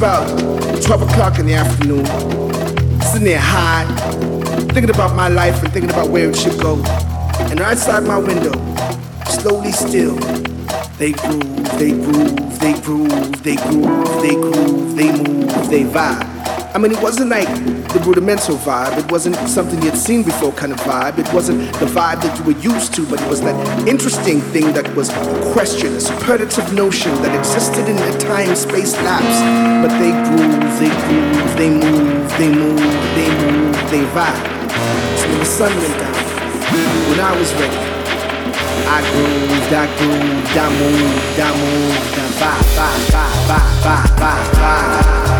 about 12 o'clock in the afternoon, sitting there high, thinking about my life and thinking about where it should go. And right outside my window, slowly still, they groove, they groove, they groove, they groove, they groove, they move, they vibe. I mean, it wasn't like the rudimental vibe. It wasn't something you'd seen before kind of vibe. It wasn't the vibe that you were used to, but it was that interesting thing that was a question, a superlative notion that existed in the time-space lapse. But they groove, they groove, they move, they move, they move, they vibe. So when the sun went down, when I was ready, I grooved, I grooved, I moved, I moved, I vibe, vibe, vibe, vibe, vibe, vibe,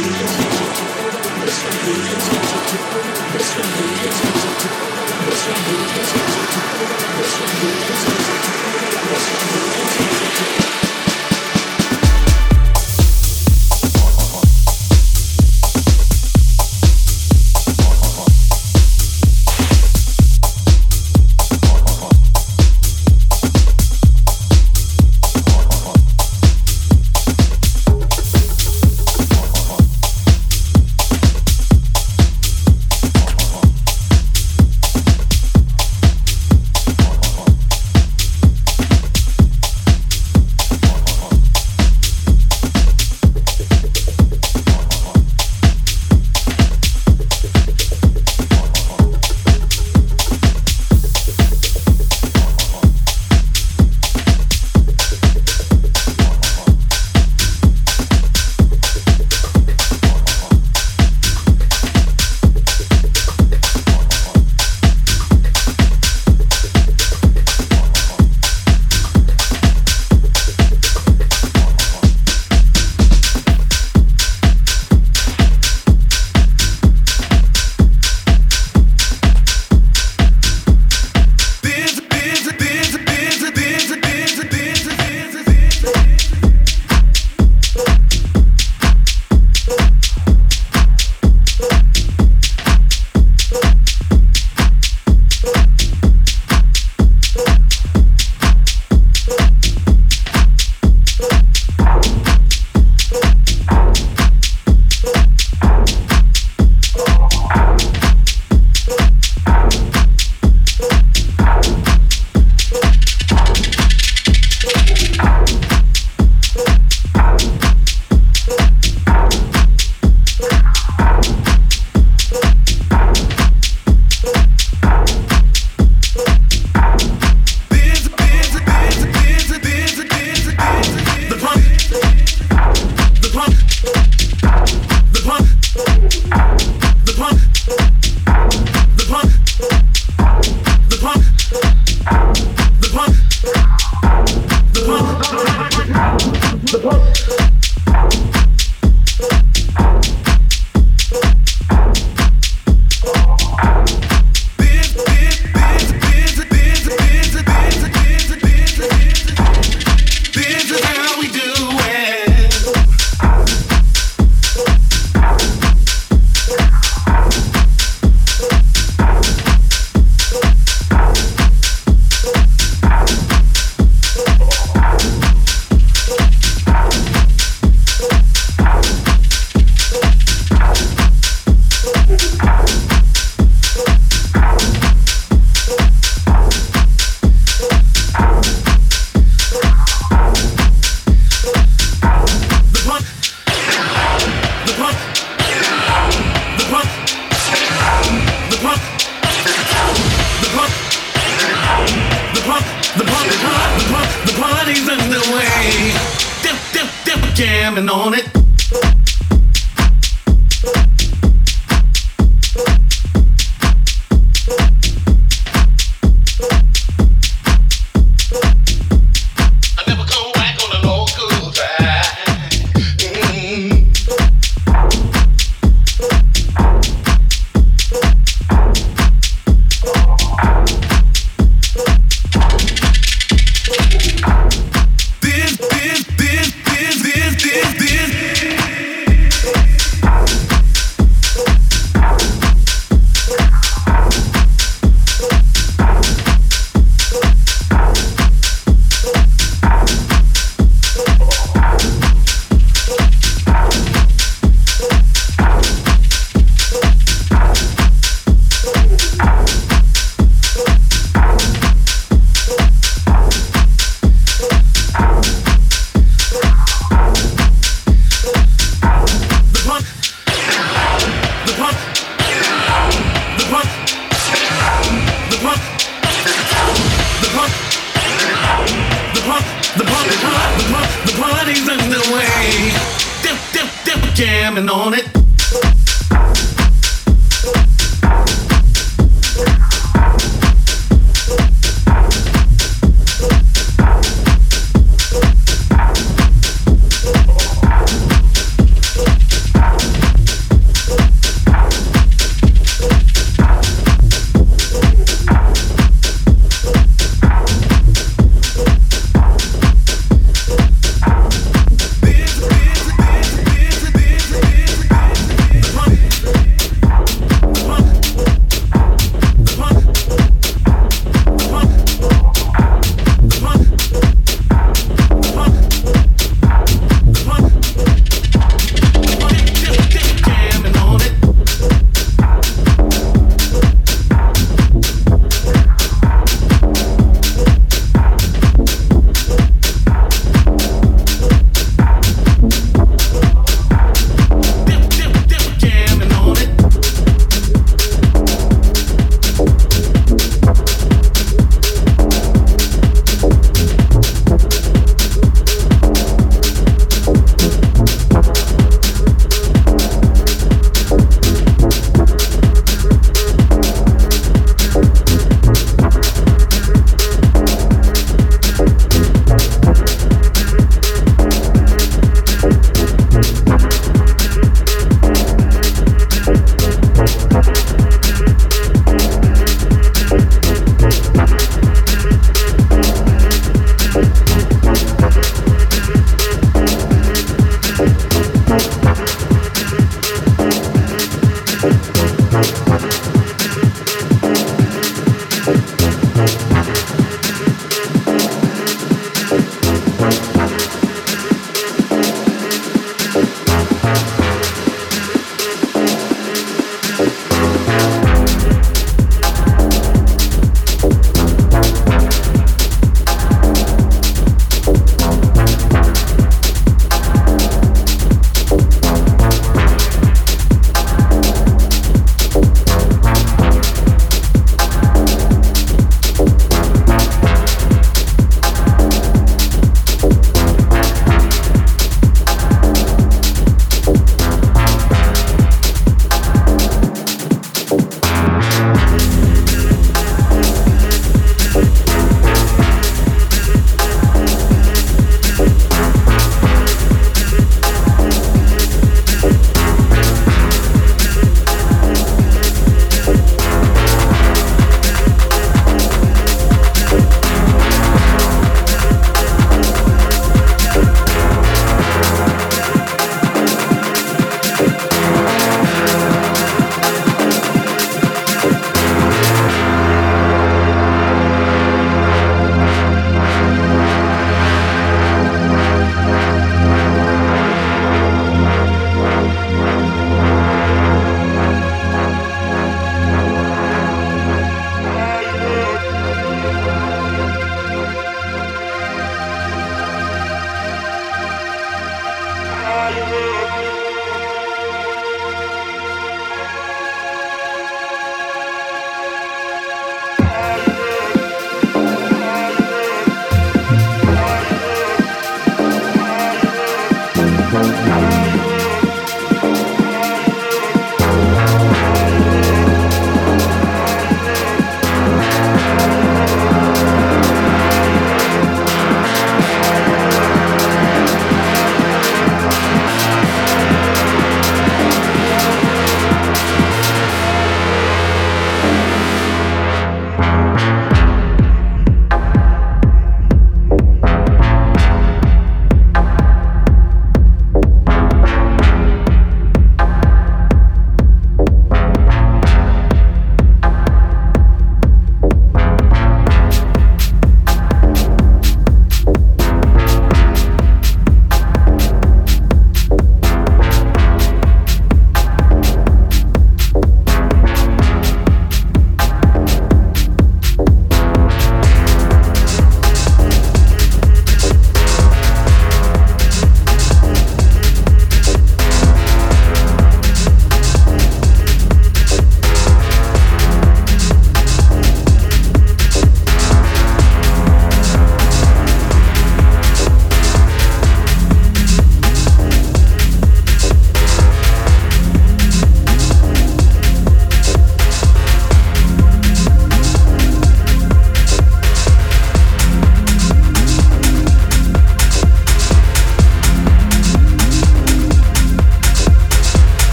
jamming on